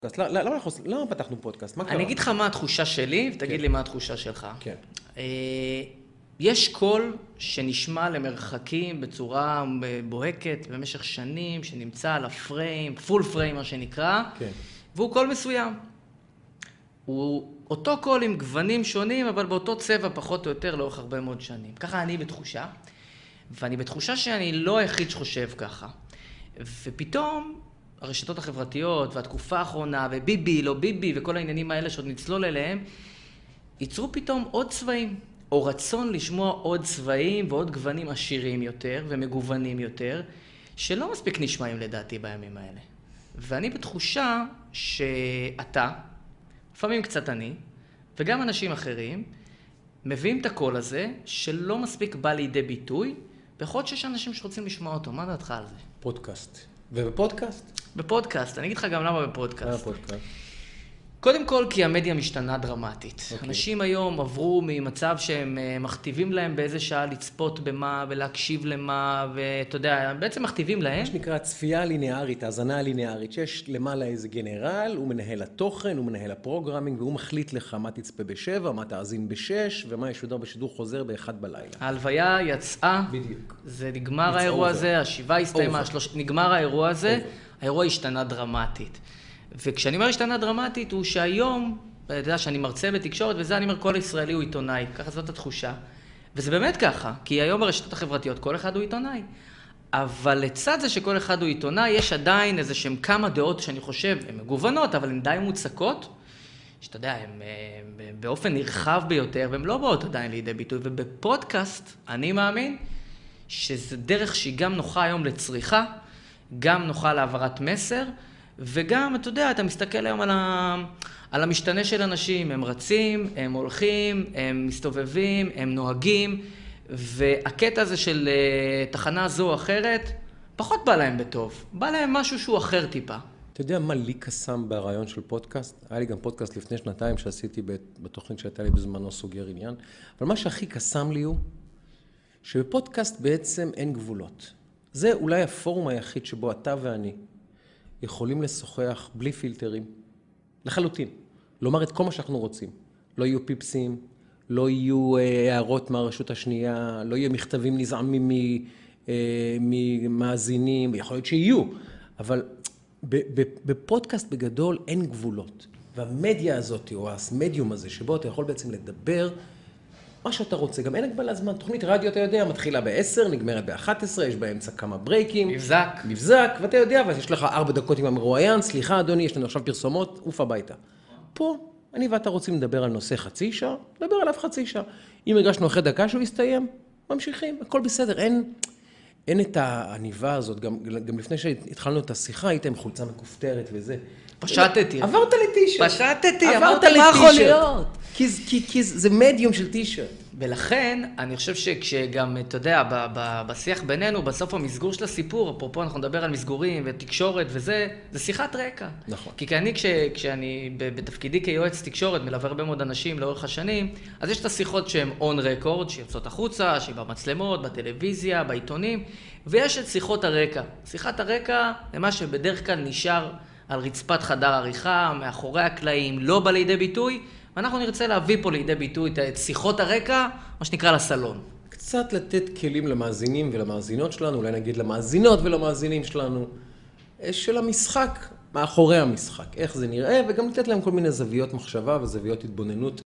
פודקאסט? למה אנחנו למה פתחנו פודקאסט? מה קרה? אני אגיד לך מה התחושה שלי, ותגיד כן. לי מה התחושה שלך. כן. אה, יש קול שנשמע למרחקים בצורה מובהקת במשך שנים, שנמצא על ה prime, full prime מה שנקרא, כן. והוא קול מסוים. הוא אותו קול עם גוונים שונים, אבל באותו צבע פחות או יותר לאורך הרבה מאוד שנים. ככה אני בתחושה, ואני בתחושה שאני לא היחיד שחושב ככה. ופתאום הרשתות החברתיות והתקופה האחרונה, וביבי, לא ביבי, וכל העניינים האלה שעוד נצלול אליהם, ייצרו פתאום עוד צבעים, או רצון לשמוע עוד צבעים ועוד גוונים עשירים יותר ומגוונים יותר, שלא מספיק נשמעים לדעתי בימים האלה. ואני בתחושה שאתה, לפעמים קצת אני, וגם אנשים אחרים, מביאים את הקול הזה, שלא מספיק בא לידי ביטוי, ויכול להיות שיש אנשים שרוצים לשמוע אותו. מה דעתך על זה? פודקאסט. ובפודקאסט? בפודקאסט, אני אגיד לך גם למה מה בפודקאסט. קודם כל, כי המדיה משתנה דרמטית. Okay. אוקיי. אנשים היום עברו ממצב שהם אה, מכתיבים להם באיזה שעה לצפות במה ולהקשיב למה, ואתה יודע, בעצם מכתיבים להם. מה שנקרא צפייה ליניארית, האזנה ליניארית, שיש למעלה איזה גנרל, הוא מנהל התוכן, הוא מנהל ה programming, והוא מחליט לך מה תצפה בשבע, מה תאזין בשש, ומה ישודר בשידור חוזר באחד בלילה. ההלוויה יצאה, בדיוק. זה נגמר האירוע over. הזה, השבעה הסתיימה. השלוש... נגמר האירוע הזה, Over. האירוע השתנה דרמטית. וכשאני אומר השתנה דרמטית, הוא שהיום, אתה יודע, שאני מרצה בתקשורת, וזה אני אומר, כל ישראלי הוא עיתונאי, ככה זאת התחושה. וזה באמת ככה, כי היום ברשתות החברתיות כל אחד הוא עיתונאי. אבל לצד זה שכל אחד הוא עיתונאי, יש עדיין איזה שהם כמה דעות שאני חושב, הן מגוונות, אבל הן די מוצקות, שאתה יודע, הן אה, באופן נרחב ביותר, והן לא באות עדיין לידי ביטוי. ובפודקאסט, אני מאמין שזו דרך שהיא גם נוחה היום לצריכה, גם נוחה להעברת מסר, וגם, אתה יודע, אתה מסתכל היום על, ה... על המשתנה של אנשים, הם רצים, הם הולכים, הם מסתובבים, הם נוהגים, והקטע הזה של uh, תחנה זו או אחרת, פחות בא להם בטוב. בא להם משהו שהוא אחר טיפה. אתה יודע מה לי קסם ברעיון של פודקאסט? היה לי גם פודקאסט לפני שנתיים שעשיתי בת- בתוכנית שהייתה לי בזמנו סוגר עניין, אבל מה שהכי קסם לי הוא שבפודקאסט בעצם אין גבולות. זה אולי הפורום היחיד שבו אתה ואני יכולים לשוחח בלי פילטרים, לחלוטין. לומר את כל מה שאנחנו רוצים. לא יהיו פיפסים, לא יהיו אה, הערות מהרשות השנייה, לא יהיו מכתבים נזעמים אה, ממאזינים, יכול להיות שיהיו, אבל בפודקאסט בגדול אין גבולות. והמדיה הזאת, או המדיום הזה, שבו אתה יכול בעצם לדבר מה שאתה רוצה, גם אין הגבלה זמן. תוכנית רדיו, אתה יודע, מתחילה ב-10, נגמרת ב-11, יש באמצע כמה ברייקים. מבזק. מבזק, ואתה יודע, ויש לך ארבע דקות עם המרואיין, סליחה אדוני, יש לנו עכשיו פרסומות, עוף הביתה. פה, אני ואתה רוצים לדבר על נושא חצי שעה, נדבר עליו חצי שעה. אם הרגשנו אחרי דקה שהוא יסתיים, ממשיכים, הכל בסדר, אין, אין את העניבה הזאת, גם, גם לפני שהתחלנו את השיחה, היית עם חולצה מכופתרת וזה. פשטתי. עברת לטישרט. פשטתי, אמרתי, מה יכול. להיות? כי, כי, כי זה מדיום של טישרט. ולכן, אני חושב שכשגם, אתה יודע, ב- ב- בשיח בינינו, בסוף המסגור של הסיפור, אפרופו אנחנו נדבר על מסגורים ותקשורת וזה, זה שיחת רקע. נכון. כי אני, כש, כשאני בתפקידי כיועץ תקשורת, מלווה הרבה מאוד אנשים לאורך השנים, אז יש את השיחות שהן און רקורד, שיוצאות החוצה, שהיא במצלמות, בטלוויזיה, בעיתונים, ויש את שיחות הרקע. שיחת הרקע זה מה שבדרך כלל נשאר על רצפת חדר עריכה, מאחורי הקלעים, לא בא לידי ביטוי, ואנחנו נרצה להביא פה לידי ביטוי את- שיחות הרקע, מה שנקרא לסלון. קצת לתת כלים למאזינים ולמאזינות שלנו, אולי נגיד למאזינות ולמאזינים שלנו, אה, של המשחק, מאחורי המשחק, איך זה נראה, וגם לתת להם כל מיני זוויות מחשבה וזוויות התבוננות